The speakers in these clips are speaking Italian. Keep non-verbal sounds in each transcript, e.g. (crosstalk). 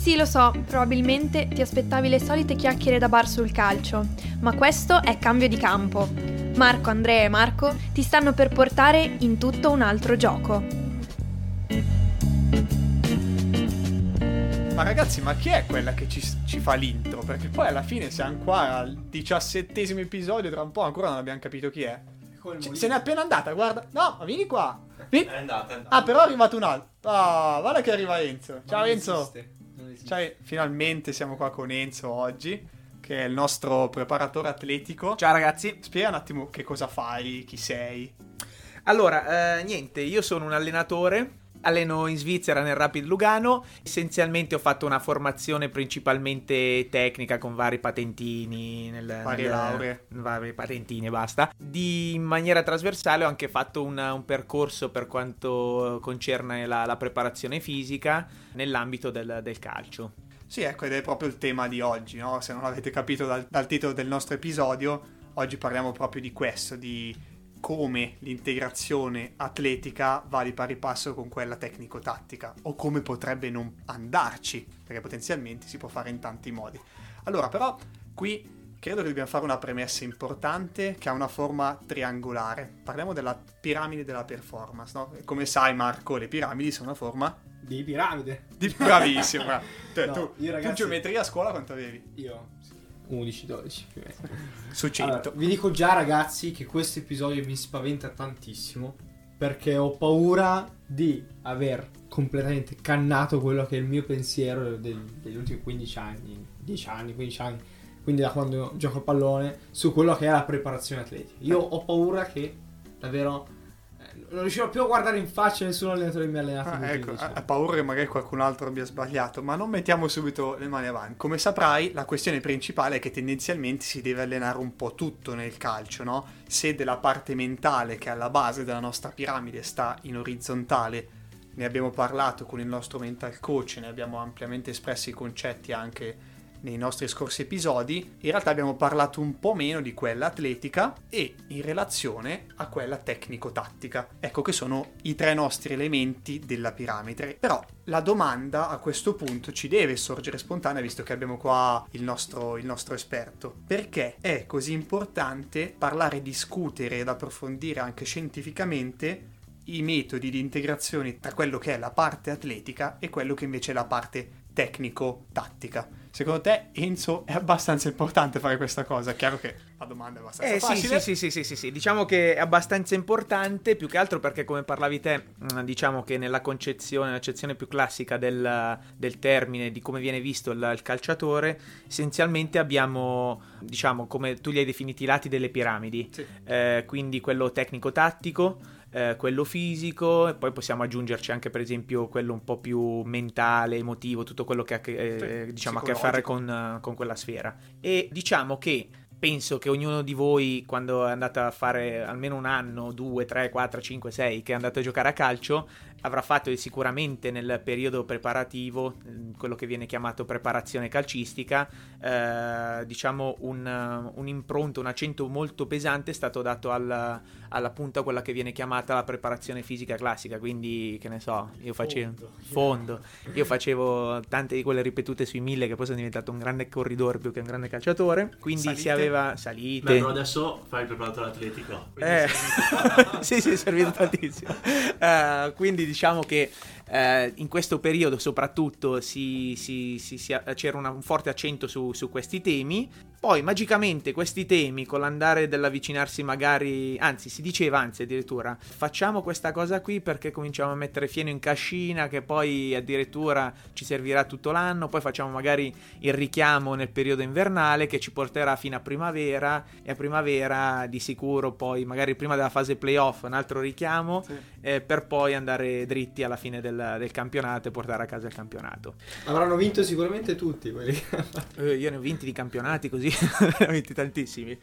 Sì, lo so, probabilmente ti aspettavi le solite chiacchiere da bar sul calcio, ma questo è cambio di campo. Marco, Andrea e Marco ti stanno per portare in tutto un altro gioco. Ma ragazzi, ma chi è quella che ci, ci fa l'intro? Perché poi alla fine siamo qua al diciassettesimo episodio, tra un po' ancora non abbiamo capito chi è. C- se n'è appena andata, guarda. No, ma vieni qua. Vieni. È andata, è andata. Ah, però è arrivato un altro. Ah, guarda che arriva Enzo. Ciao Enzo. esiste, Ciao, finalmente siamo qua con Enzo oggi, che è il nostro preparatore atletico. Ciao ragazzi. Spiega un attimo che cosa fai, chi sei. Allora, eh, niente, io sono un allenatore, alleno in Svizzera nel Rapid Lugano, essenzialmente ho fatto una formazione principalmente tecnica con vari patentini, nel, Varie nel- lauree. vari patentini e basta. Di in maniera trasversale ho anche fatto una- un percorso per quanto concerne la, la preparazione fisica nell'ambito del, del calcio. Sì, ecco, ed è proprio il tema di oggi, no? Se non l'avete capito dal, dal titolo del nostro episodio, oggi parliamo proprio di questo, di come l'integrazione atletica va di pari passo con quella tecnico-tattica, o come potrebbe non andarci, perché potenzialmente si può fare in tanti modi. Allora, però, qui credo che dobbiamo fare una premessa importante che ha una forma triangolare. Parliamo della piramide della performance, no? Come sai, Marco, le piramidi sono una forma Di piramide. di bravissimo. Cioè, (laughs) No, tu, io, tu ragazzi- geometria a scuola quanto avevi? Io 11-12 più o meno. (laughs) Su 100. Allora, vi dico già ragazzi che questo episodio mi spaventa tantissimo perché ho paura di aver completamente cannato quello che è il mio pensiero del- degli ultimi 15 anni, 10 anni, 15 anni, quindi da quando gioco a pallone, su quello che è la preparazione atletica. Io ho paura che davvero eh, non riuscirò più a guardare in faccia nessun allenatore che mi ha allenato. Ah, ecco, ultimi 10 ha paura che magari qualcun altro abbia sbagliato, ma non mettiamo subito le mani avanti. Come saprai, la questione principale è che tendenzialmente si deve allenare un po' tutto nel calcio, no? Se della parte mentale che è alla base della nostra piramide sta in orizzontale, ne abbiamo parlato con il nostro mental coach, ne abbiamo ampiamente espressi i concetti anche nei nostri scorsi episodi, in realtà abbiamo parlato un po' meno di quella atletica e in relazione a quella tecnico-tattica. Ecco che sono i tre nostri elementi della piramide. Però la domanda a questo punto ci deve sorgere spontanea visto che abbiamo qua il nostro, il nostro esperto. Perché è così importante parlare, discutere ed approfondire anche scientificamente i metodi di integrazione tra quello che è la parte atletica e quello che invece è la parte tecnico-tattica. Secondo te, Enzo, è abbastanza importante fare questa cosa? Chiaro che la domanda è abbastanza Eh sì, facile. sì, sì, sì, sì, sì, sì, diciamo che è abbastanza importante, più che altro perché come parlavi te, mh, diciamo che nella concezione, l'accezione più classica del, del termine, di come viene visto il, il calciatore, essenzialmente abbiamo, diciamo, come tu li hai definiti i lati delle piramidi, Sì. Eh, quindi quello tecnico-tattico, eh, quello fisico, e poi possiamo aggiungerci anche per esempio quello un po' più mentale, emotivo, tutto quello che ha, che, eh, diciamo, a che fare con, eh, con quella sfera. E diciamo che penso che ognuno di voi, quando è andato a fare almeno un anno, due, tre, quattro, cinque, sei, che è andato a giocare a calcio, avrà fatto sicuramente nel periodo preparativo, eh, quello che viene chiamato preparazione calcistica, eh, diciamo un, un impronto, un accento molto pesante è stato dato al- alla punta quella che viene chiamata la preparazione fisica classica, quindi che ne so, io facevo Fondo. fondo, io facevo tante di quelle ripetute sui mille che poi sono diventato un grande corridore più che un grande calciatore, quindi Salite? si aveva Beh, salite. però adesso fai il preparatore atletico. Eh, (laughs) sì, sì, è servito tantissimo. Eh, quindi diciamo che eh, in questo periodo soprattutto si- si- si- c'era una- un forte accento su, su questi temi. Poi magicamente questi temi, con l'andare dell'avvicinarsi magari, anzi si diceva anzi addirittura, facciamo questa cosa qui perché cominciamo a mettere fieno in cascina che poi addirittura ci servirà tutto l'anno, poi facciamo magari il richiamo nel periodo invernale che ci porterà fino a primavera e a primavera di sicuro poi magari prima della fase playoff un altro richiamo Sì. eh, per poi andare dritti alla fine del, del campionato e portare a casa il campionato. Avranno vinto sicuramente tutti quelli. Eh, io ne ho vinti di campionati così, (laughs) ne ho vinti tantissimi.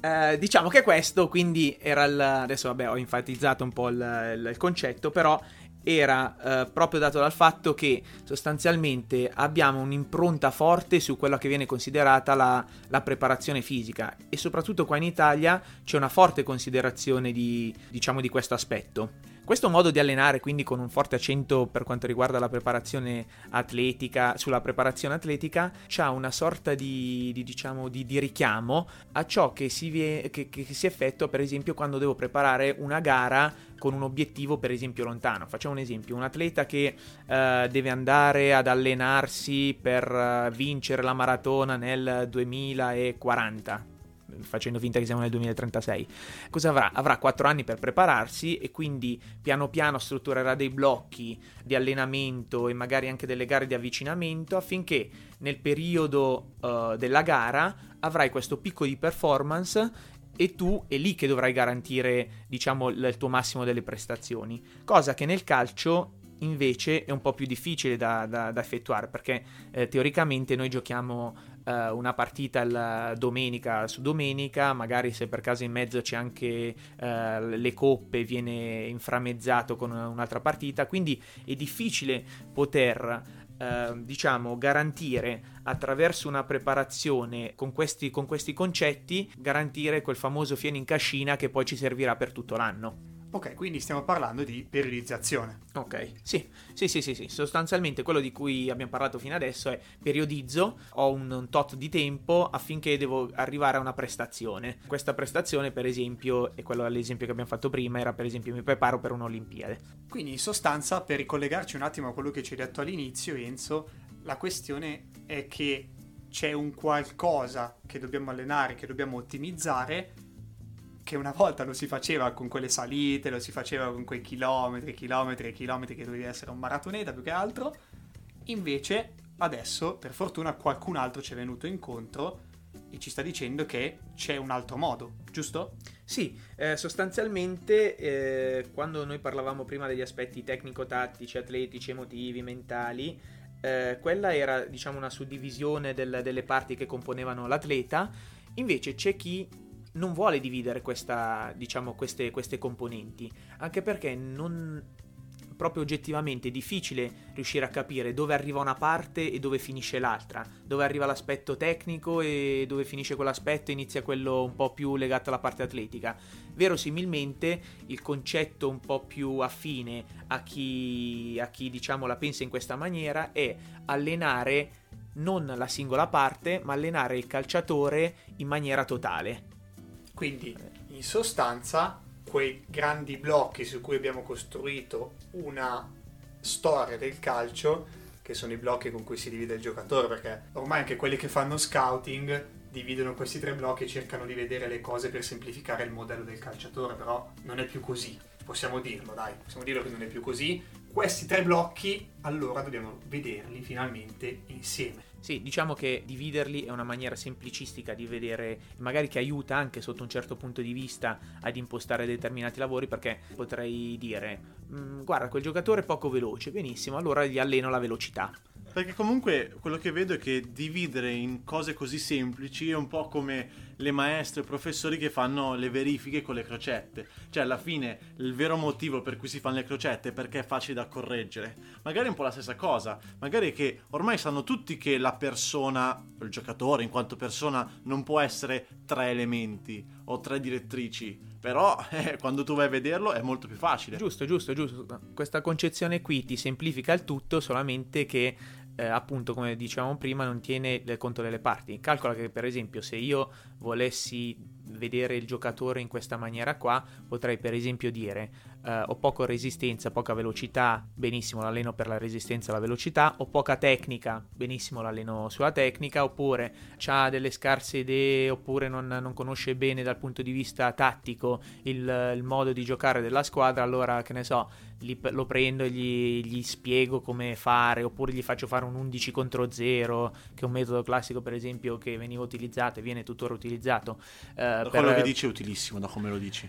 Eh, diciamo che questo quindi era il... Adesso vabbè ho enfatizzato un po' il, il- il concetto, però era eh, proprio dato dal fatto che sostanzialmente abbiamo un'impronta forte su quella che viene considerata la, la preparazione fisica e soprattutto qua in Italia c'è una forte considerazione di, diciamo, di questo aspetto. Questo modo di allenare, quindi con un forte accento per quanto riguarda la preparazione atletica, sulla preparazione atletica, ha una sorta di, di, diciamo, di, di richiamo a ciò che si, vie, che, che si effettua, per esempio, quando devo preparare una gara con un obiettivo per esempio lontano. Facciamo un esempio, un atleta che uh, deve andare ad allenarsi per uh, vincere la maratona nel 2040 facendo finta che siamo nel 2036. Cosa avrà? Avrà 4 anni per prepararsi e quindi piano piano strutturerà dei blocchi di allenamento e magari anche delle gare di avvicinamento affinché nel periodo uh, della gara avrai questo picco di performance e tu è lì che dovrai garantire, diciamo, il tuo massimo delle prestazioni. Cosa che nel calcio invece è un po' più difficile da, da, da effettuare perché eh, teoricamente noi giochiamo eh, una partita la domenica su domenica, magari se per caso in mezzo c'è anche eh, le coppe, viene inframmezzato con un'altra partita, quindi è difficile poter eh, diciamo garantire attraverso una preparazione con questi, con questi concetti garantire quel famoso fieno in cascina che poi ci servirà per tutto l'anno. Ok, quindi stiamo parlando di periodizzazione. Ok, sì, sì, sì, sì, sì. sostanzialmente quello di cui abbiamo parlato fino adesso è periodizzo, ho un, un, tot di tempo affinché devo arrivare a una prestazione. Questa prestazione, per esempio, e quello l'esempio che abbiamo fatto prima, era per esempio mi preparo per un'Olimpiade. Quindi in sostanza, per ricollegarci un attimo a quello che ci hai detto all'inizio, Enzo, la questione è che c'è un qualcosa che dobbiamo allenare, che dobbiamo ottimizzare che una volta lo si faceva con quelle salite, lo si faceva con quei chilometri, chilometri e chilometri che dovevi essere un maratoneta più che altro. Invece adesso, per fortuna, qualcun altro ci è venuto incontro e ci sta dicendo che c'è un altro modo, giusto? Sì, eh, sostanzialmente eh, quando noi parlavamo prima degli aspetti tecnico-tattici, atletici, emotivi, mentali, eh, quella era diciamo una suddivisione del, delle parti che componevano l'atleta, invece c'è chi non vuole dividere questa, diciamo, queste, queste componenti, anche perché non, proprio oggettivamente è difficile riuscire a capire dove arriva una parte e dove finisce l'altra, dove arriva l'aspetto tecnico e dove finisce quell'aspetto e inizia quello un po' più legato alla parte atletica. Verosimilmente il concetto un po' più affine a chi, a chi diciamo la pensa in questa maniera è allenare non la singola parte, ma allenare il calciatore in maniera totale. Quindi, in sostanza, quei grandi blocchi su cui abbiamo costruito una storia del calcio, che sono i blocchi con cui si divide il giocatore, perché ormai anche quelli che fanno scouting dividono questi tre blocchi e cercano di vedere le cose per semplificare il modello del calciatore, però non è più così. Possiamo dirlo, dai, possiamo dirlo che non è più così. Questi tre blocchi, allora dobbiamo vederli finalmente insieme. Sì, diciamo che dividerli è una maniera semplicistica di vedere, magari che aiuta anche sotto un certo punto di vista ad impostare determinati lavori, perché potrei dire, mm, guarda, quel giocatore è poco veloce, benissimo, allora gli alleno la velocità. Perché comunque quello che vedo è che dividere in cose così semplici è un po' come le maestre e i professori che fanno le verifiche con le crocette. Cioè, alla fine, il vero motivo per cui si fanno le crocette è perché è facile da correggere. Magari è un po' la stessa cosa. Magari è che ormai sanno tutti che la persona, il giocatore in quanto persona, non può essere tre elementi o tre direttrici. Però (laughs) eh, quando tu vai a vederlo è molto più facile. Giusto, giusto, giusto. Questa concezione qui ti semplifica il tutto, solamente che eh, appunto come dicevamo prima non tiene conto delle parti. Calcola che per esempio se io volessi vedere il giocatore in questa maniera qua, potrei per esempio dire eh, ho poca resistenza, poca velocità, benissimo l'alleno per la resistenza e la velocità, ho poca tecnica, benissimo l'alleno sulla tecnica, oppure ha delle scarse idee, oppure non, non, conosce bene dal punto di vista tattico il, il modo di giocare della squadra, allora che ne so, li, lo prendo e gli, gli, spiego come fare, oppure gli faccio fare un 11 contro 0, che è un metodo classico per esempio che veniva utilizzato e viene tuttora utilizzato. Eh, da per... quello che dici è utilissimo, da come lo dici.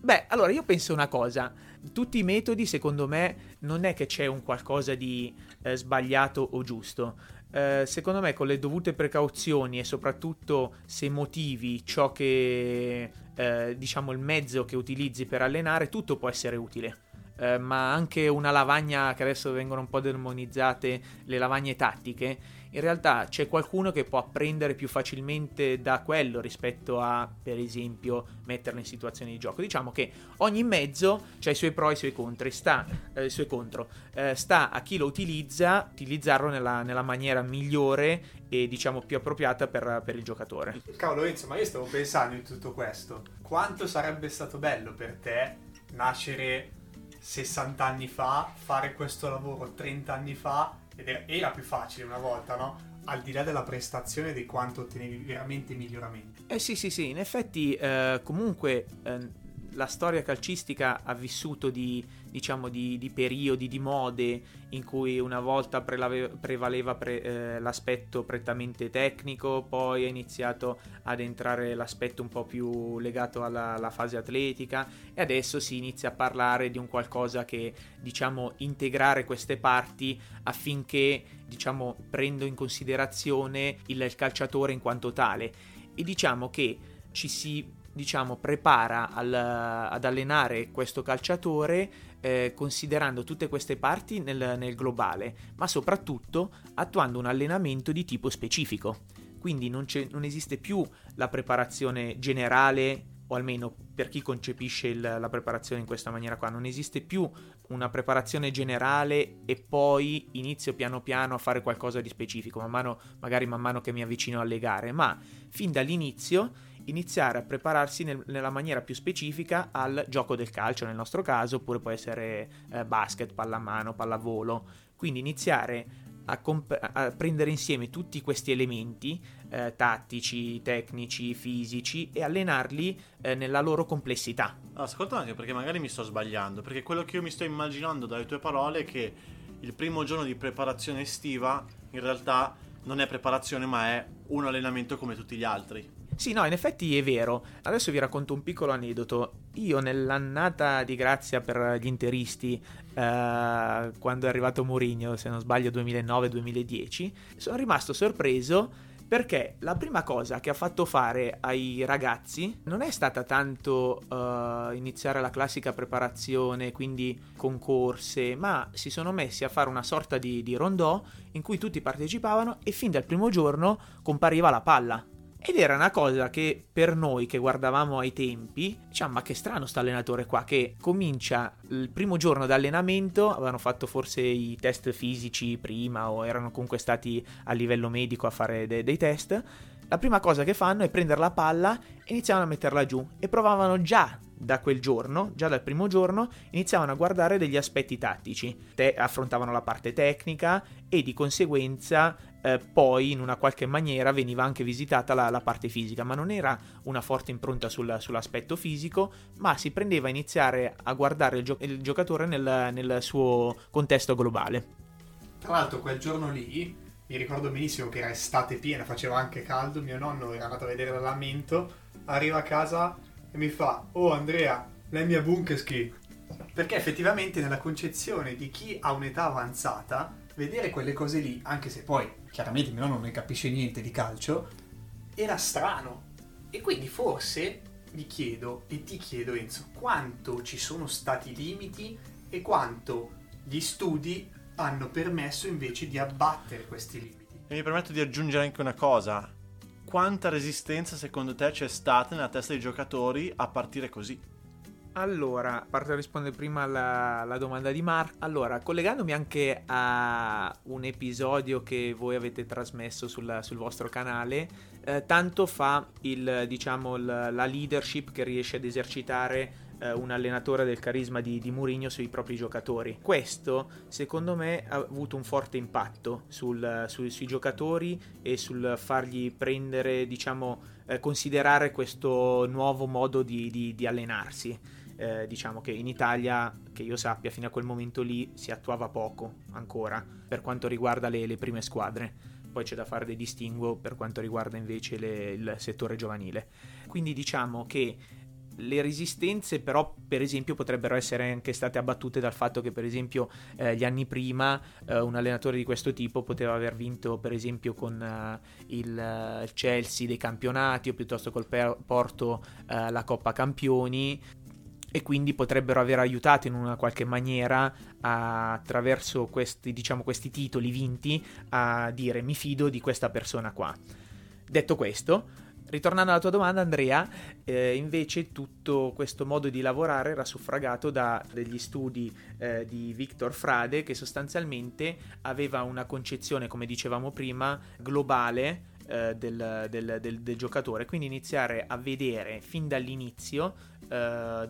Beh, allora io penso una cosa, tutti i metodi secondo me non è che c'è un qualcosa di eh, sbagliato o giusto. Eh, secondo me con le dovute precauzioni e soprattutto se motivi ciò che eh, diciamo il mezzo che utilizzi per allenare tutto può essere utile eh, ma anche una lavagna che adesso vengono un po' demonizzate, le lavagne tattiche, in realtà c'è qualcuno che può apprendere più facilmente da quello rispetto a, per esempio, metterlo in situazioni di gioco. Diciamo che ogni mezzo ha i suoi pro e i suoi contro, sta, eh, i suoi contro. Eh, sta a chi lo utilizza, utilizzarlo nella, nella maniera migliore e diciamo più appropriata per, per il giocatore. Cavolo Enzo, ma io stavo pensando in tutto questo. Quanto sarebbe stato bello per te nascere 60 anni fa, fare questo lavoro 30 anni fa ed era, più facile una volta, no? Al di là della prestazione di quanto ottenevi veramente miglioramenti. Eh sì, sì, sì, in effetti eh, comunque eh, la storia calcistica ha vissuto di, diciamo, di, di, periodi, di mode in cui una volta prelave, prevaleva pre, eh, l'aspetto prettamente tecnico, poi è iniziato ad entrare l'aspetto un po' più legato alla, alla, fase atletica e adesso si inizia a parlare di un qualcosa che, diciamo, integrare queste parti affinché, diciamo, prendo in considerazione il, il calciatore in quanto tale. E diciamo che ci si diciamo, prepara al, ad allenare questo calciatore eh, considerando tutte queste parti nel, nel globale, ma soprattutto attuando un allenamento di tipo specifico. Quindi non, non esiste più la preparazione generale o almeno per chi concepisce il, la preparazione in questa maniera qua, non esiste più una preparazione generale e poi inizio piano piano a fare qualcosa di specifico, man mano, magari man mano che mi avvicino alle gare, ma fin dall'inizio iniziare a prepararsi nel, nella maniera più specifica al gioco del calcio, nel nostro caso, oppure può essere eh, basket, pallamano, pallavolo. Quindi iniziare a, comp- a, prendere insieme tutti questi elementi eh, tattici, tecnici, fisici e allenarli eh, nella loro complessità. Ascolta anche perché magari mi sto sbagliando, perché quello che io mi sto immaginando dalle tue parole è che il primo giorno di preparazione estiva in realtà non è preparazione ma è un allenamento come tutti gli altri. Sì, no, in effetti è vero. Adesso vi racconto un piccolo aneddoto. Io nell'annata di grazia per gli interisti, eh, quando è arrivato Mourinho, se non sbaglio 2009-2010, sono rimasto sorpreso perché la prima cosa che ha fatto fare ai ragazzi non è stata tanto uh, iniziare la classica preparazione, quindi concorse, ma si sono messi a fare una sorta di, di rondò in cui tutti partecipavano e fin dal primo giorno compariva la palla. Ed era una cosa che per noi che guardavamo ai tempi, diciamo, ma che strano sta allenatore qua che comincia il primo giorno d'allenamento, avevano fatto forse i test fisici prima o erano comunque stati a livello medico a fare de- dei test. La prima cosa che fanno è prendere la palla e iniziavano a metterla giù e provavano già da quel giorno, già dal primo giorno, iniziavano a guardare degli aspetti tattici, Te- affrontavano la parte tecnica e di conseguenza eh, poi in una qualche maniera veniva anche visitata la, la parte fisica, ma non era una forte impronta sul, sull'aspetto fisico, ma si prendeva a iniziare a guardare il, gio- il giocatore nel, nel suo contesto globale. Tra l'altro quel giorno lì mi ricordo benissimo che era estate piena, faceva anche caldo, mio nonno era andato a vedere l'allamento, arriva a casa e mi fa Oh Andrea, lei mia bunkeski. Perché effettivamente nella concezione di chi ha un'età avanzata, vedere quelle cose lì, anche se poi chiaramente mio nonno non ne capisce niente di calcio, era strano. E quindi forse mi chiedo e ti chiedo Enzo, quanto ci sono stati limiti e quanto gli studi hanno permesso invece di abbattere questi limiti. E mi permetto di aggiungere anche una cosa, quanta resistenza secondo te c'è stata nella testa dei giocatori a partire così? Allora, parto a rispondere prima alla, alla, domanda di Mark. Allora, collegandomi anche a un episodio che voi avete trasmesso sul, sul vostro canale, eh, tanto fa il, diciamo, la leadership che riesce ad esercitare eh, un allenatore del carisma di, di Mourinho sui propri giocatori. Questo, secondo me, ha avuto un forte impatto sul, su, sui giocatori e sul fargli prendere, diciamo, eh, considerare questo nuovo modo di, di, di allenarsi. Eh, diciamo che in Italia, che io sappia, fino a quel momento lì si attuava poco ancora per quanto riguarda le, le prime squadre. Poi c'è da fare dei distinguo per quanto riguarda invece le, il settore giovanile. Quindi diciamo che le resistenze però per esempio potrebbero essere anche state abbattute dal fatto che per esempio eh, gli anni prima eh, un allenatore di questo tipo poteva aver vinto per esempio con uh, il, uh, Chelsea dei campionati o piuttosto col Porto uh, la Coppa Campioni e quindi potrebbero aver aiutato in una qualche maniera a, attraverso questi, diciamo, questi titoli vinti a dire mi fido di questa persona qua. Detto questo, ritornando alla tua domanda Andrea, eh, invece tutto questo modo di lavorare era suffragato da degli studi eh, di Victor Frade che sostanzialmente aveva una concezione, come dicevamo prima, globale eh, del, del, del, del, giocatore, quindi iniziare a vedere fin dall'inizio eh,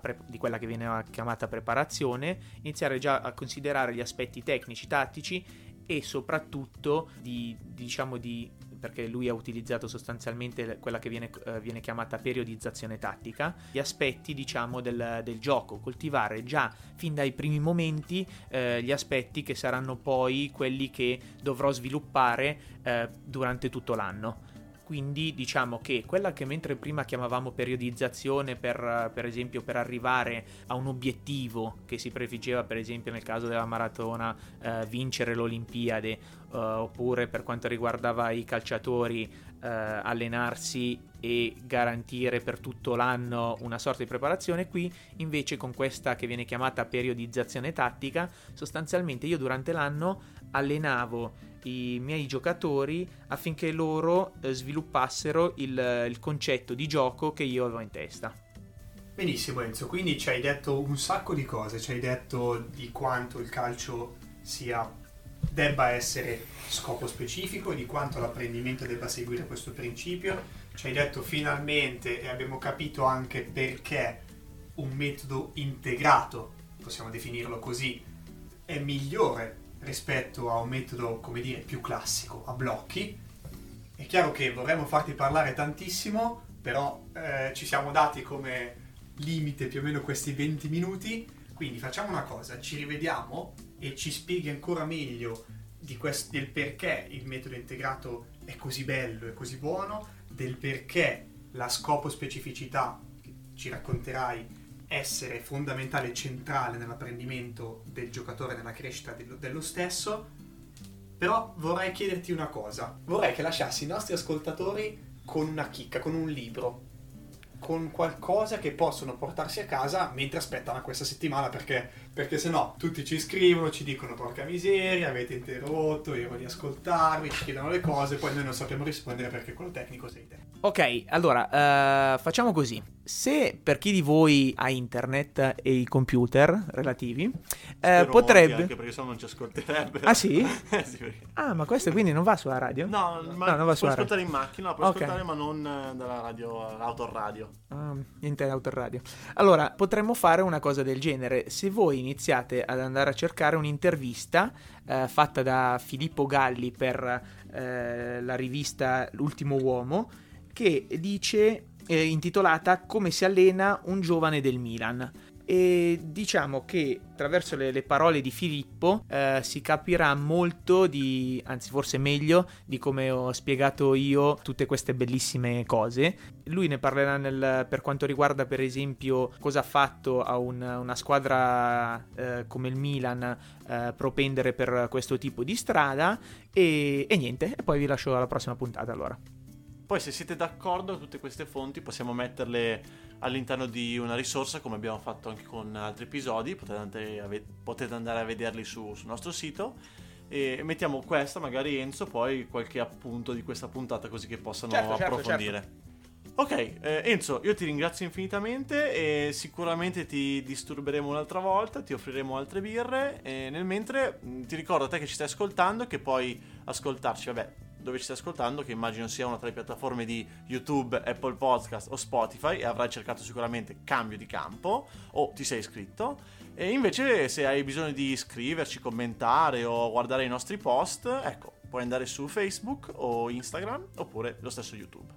pre- di quella che viene chiamata preparazione, iniziare già a considerare gli aspetti tecnici, tattici e soprattutto di, diciamo di perché lui ha utilizzato sostanzialmente quella che viene, eh, viene chiamata periodizzazione tattica, gli aspetti diciamo del, del, gioco, coltivare già fin dai primi momenti eh, gli aspetti che saranno poi quelli che dovrò sviluppare eh, durante tutto l'anno quindi diciamo che quella che mentre prima chiamavamo periodizzazione per, per, esempio per arrivare a un obiettivo che si prefiggeva per esempio nel caso della maratona eh, vincere l'Olimpiade eh, oppure per quanto riguardava i calciatori eh, allenarsi e garantire per tutto l'anno una sorta di preparazione qui invece con questa che viene chiamata periodizzazione tattica sostanzialmente io durante l'anno allenavo i miei giocatori affinché loro eh, sviluppassero il, il concetto di gioco che io avevo in testa. Benissimo Enzo, quindi ci hai detto un sacco di cose, ci hai detto di quanto il calcio sia, debba essere scopo specifico, di quanto l'apprendimento debba seguire questo principio, ci hai detto finalmente e abbiamo capito anche perché un metodo integrato, possiamo definirlo così, è migliore rispetto a un metodo, come dire, più classico, a blocchi. È chiaro che vorremmo farti parlare tantissimo, però eh, ci siamo dati come limite più o meno questi 20 minuti, quindi facciamo una cosa, ci rivediamo e ci spieghi ancora meglio quest- del perché il metodo integrato è così bello e così buono, del perché la scopo specificità che ci racconterai essere fondamentale e centrale nell'apprendimento del giocatore, nella crescita dello, dello stesso. Però vorrei chiederti una cosa. Vorrei che lasciassi i nostri ascoltatori con una chicca, con un libro, con qualcosa che possono portarsi a casa mentre aspettano questa settimana perché, perché se no tutti ci scrivono, ci dicono porca miseria, avete interrotto, io voglio ascoltarvi, ci chiedono le cose, poi noi non sappiamo rispondere perché quello tecnico sei te. Ok, allora uh, facciamo così. Se per chi di voi ha internet e i computer relativi, uh, potrebbe. Anche perché se no non ci ascolterebbe. Ah sì? (laughs) eh, sì perché... Ah, ma questo quindi non va sulla radio? No, ma no, non va sulla radio. ascoltare in macchina, puoi okay. ascoltare, ma non dalla radio, l'autoradio. Ah, niente autoradio. Allora, potremmo fare una cosa del genere. Se voi iniziate ad andare a cercare un'intervista uh, fatta da Filippo Galli per la rivista L'ultimo uomo che dice, eh, intitolata Come si allena un giovane del Milan. E diciamo che attraverso le, le parole di Filippo eh, si capirà molto di, anzi forse meglio, di come ho spiegato io tutte queste bellissime cose. Lui ne parlerà nel, per quanto riguarda per esempio cosa ha fatto a un, una squadra eh, come il Milan eh, propendere per questo tipo di strada e, e niente, e poi vi lascio alla prossima puntata allora. Poi se siete d'accordo tutte queste fonti possiamo metterle all'interno di una risorsa come abbiamo fatto anche con altri episodi, potete andare, a vederli su, sul nostro sito e mettiamo questa, magari Enzo, poi qualche appunto di questa puntata così che possano certo, certo approfondire. Certo. Ok, eh, Enzo, io ti ringrazio infinitamente e sicuramente ti disturberemo un'altra volta, ti offriremo altre birre e nel mentre mm, ti ricordo a te che ci stai ascoltando che puoi ascoltarci, vabbè, dove ci stai ascoltando, che immagino sia una tra le piattaforme di YouTube, Apple Podcast o Spotify, e avrai cercato sicuramente cambio di campo o ti sei iscritto. E invece, se hai bisogno di iscriverci, commentare o guardare i nostri post, ecco, puoi andare su Facebook o Instagram oppure lo stesso YouTube.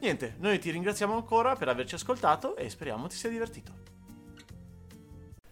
Niente, noi ti ringraziamo ancora per averci ascoltato e speriamo ti sia divertito.